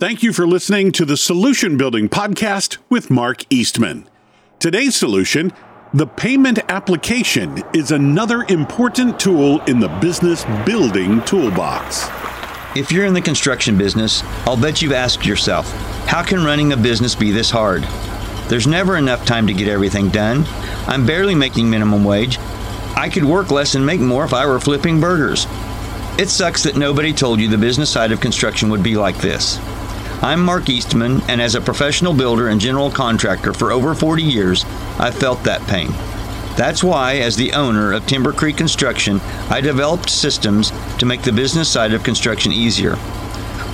Thank you for listening to the Solution Building Podcast with Mark Eastman. Today's solution the payment application is another important tool in the business building toolbox. If you're in the construction business, I'll bet you've asked yourself, how can running a business be this hard? There's never enough time to get everything done. I'm barely making minimum wage. I could work less and make more if I were flipping burgers. It sucks that nobody told you the business side of construction would be like this. I'm Mark Eastman, and as a professional builder and general contractor for over 40 years, I've felt that pain. That's why, as the owner of Timber Creek Construction, I developed systems to make the business side of construction easier.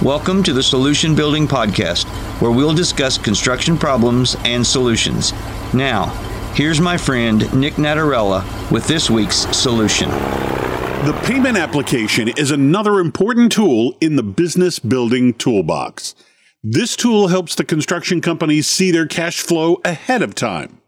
Welcome to the Solution Building Podcast, where we'll discuss construction problems and solutions. Now, here's my friend Nick Natarella with this week's solution. The payment application is another important tool in the business building toolbox. This tool helps the construction companies see their cash flow ahead of time.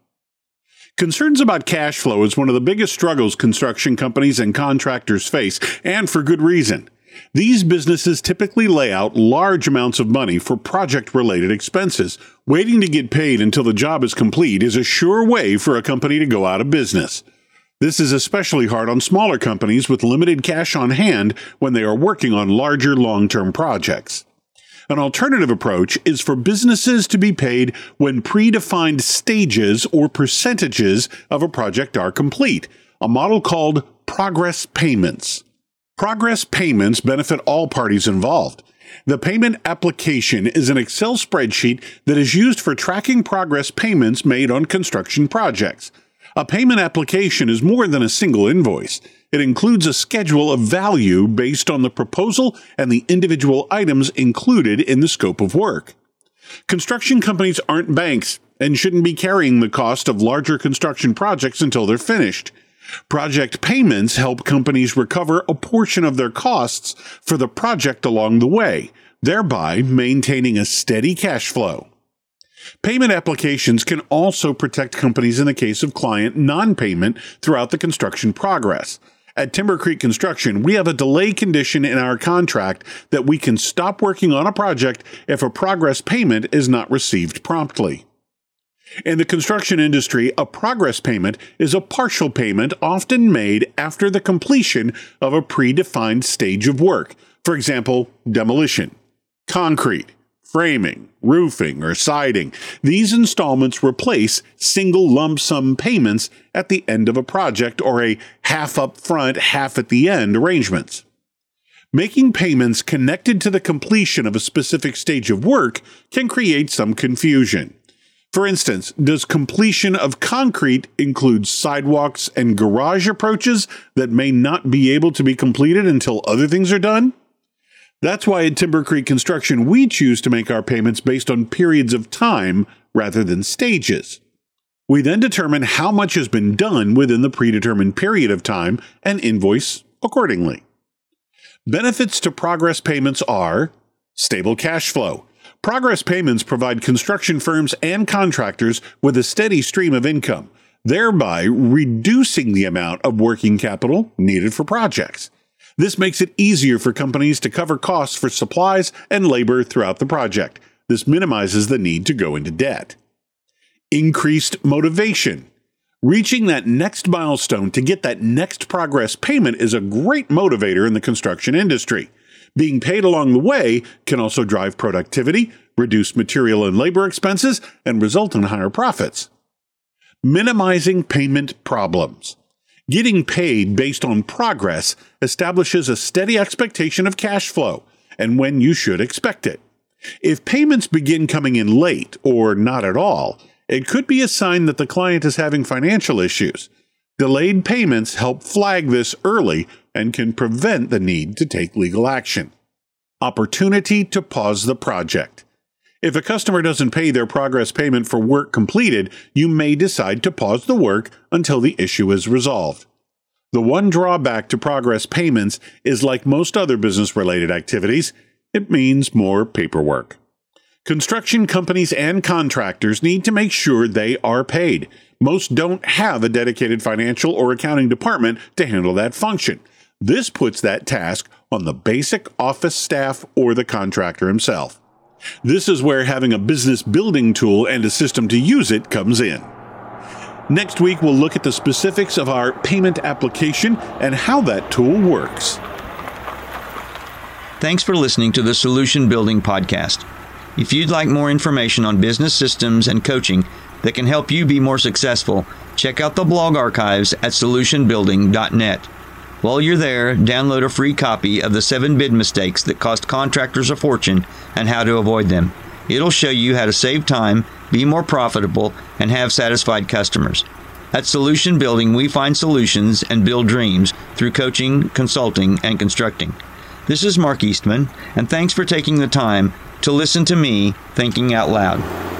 Concerns about cash flow is one of the biggest struggles construction companies and contractors face, and for good reason. These businesses typically lay out large amounts of money for project related expenses. Waiting to get paid until the job is complete is a sure way for a company to go out of business. This is especially hard on smaller companies with limited cash on hand when they are working on larger long term projects. An alternative approach is for businesses to be paid when predefined stages or percentages of a project are complete, a model called progress payments. Progress payments benefit all parties involved. The payment application is an Excel spreadsheet that is used for tracking progress payments made on construction projects. A payment application is more than a single invoice. It includes a schedule of value based on the proposal and the individual items included in the scope of work. Construction companies aren't banks and shouldn't be carrying the cost of larger construction projects until they're finished. Project payments help companies recover a portion of their costs for the project along the way, thereby maintaining a steady cash flow. Payment applications can also protect companies in the case of client non payment throughout the construction progress. At Timber Creek Construction, we have a delay condition in our contract that we can stop working on a project if a progress payment is not received promptly. In the construction industry, a progress payment is a partial payment often made after the completion of a predefined stage of work, for example, demolition, concrete, framing, roofing, or siding. These installments replace single lump sum payments at the end of a project or a half up front, half at the end arrangements. Making payments connected to the completion of a specific stage of work can create some confusion. For instance, does completion of concrete include sidewalks and garage approaches that may not be able to be completed until other things are done? That's why at Timber Creek Construction, we choose to make our payments based on periods of time rather than stages. We then determine how much has been done within the predetermined period of time and invoice accordingly. Benefits to progress payments are stable cash flow. Progress payments provide construction firms and contractors with a steady stream of income, thereby reducing the amount of working capital needed for projects. This makes it easier for companies to cover costs for supplies and labor throughout the project. This minimizes the need to go into debt. Increased motivation. Reaching that next milestone to get that next progress payment is a great motivator in the construction industry. Being paid along the way can also drive productivity, reduce material and labor expenses, and result in higher profits. Minimizing payment problems. Getting paid based on progress establishes a steady expectation of cash flow and when you should expect it. If payments begin coming in late or not at all, it could be a sign that the client is having financial issues. Delayed payments help flag this early and can prevent the need to take legal action. Opportunity to pause the project. If a customer doesn't pay their progress payment for work completed, you may decide to pause the work until the issue is resolved. The one drawback to progress payments is like most other business related activities, it means more paperwork. Construction companies and contractors need to make sure they are paid. Most don't have a dedicated financial or accounting department to handle that function. This puts that task on the basic office staff or the contractor himself. This is where having a business building tool and a system to use it comes in. Next week, we'll look at the specifics of our payment application and how that tool works. Thanks for listening to the Solution Building Podcast. If you'd like more information on business systems and coaching that can help you be more successful, check out the blog archives at solutionbuilding.net. While you're there, download a free copy of the 7 bid mistakes that cost contractors a fortune and how to avoid them. It'll show you how to save time, be more profitable, and have satisfied customers. At Solution Building, we find solutions and build dreams through coaching, consulting, and constructing. This is Mark Eastman, and thanks for taking the time to listen to me thinking out loud.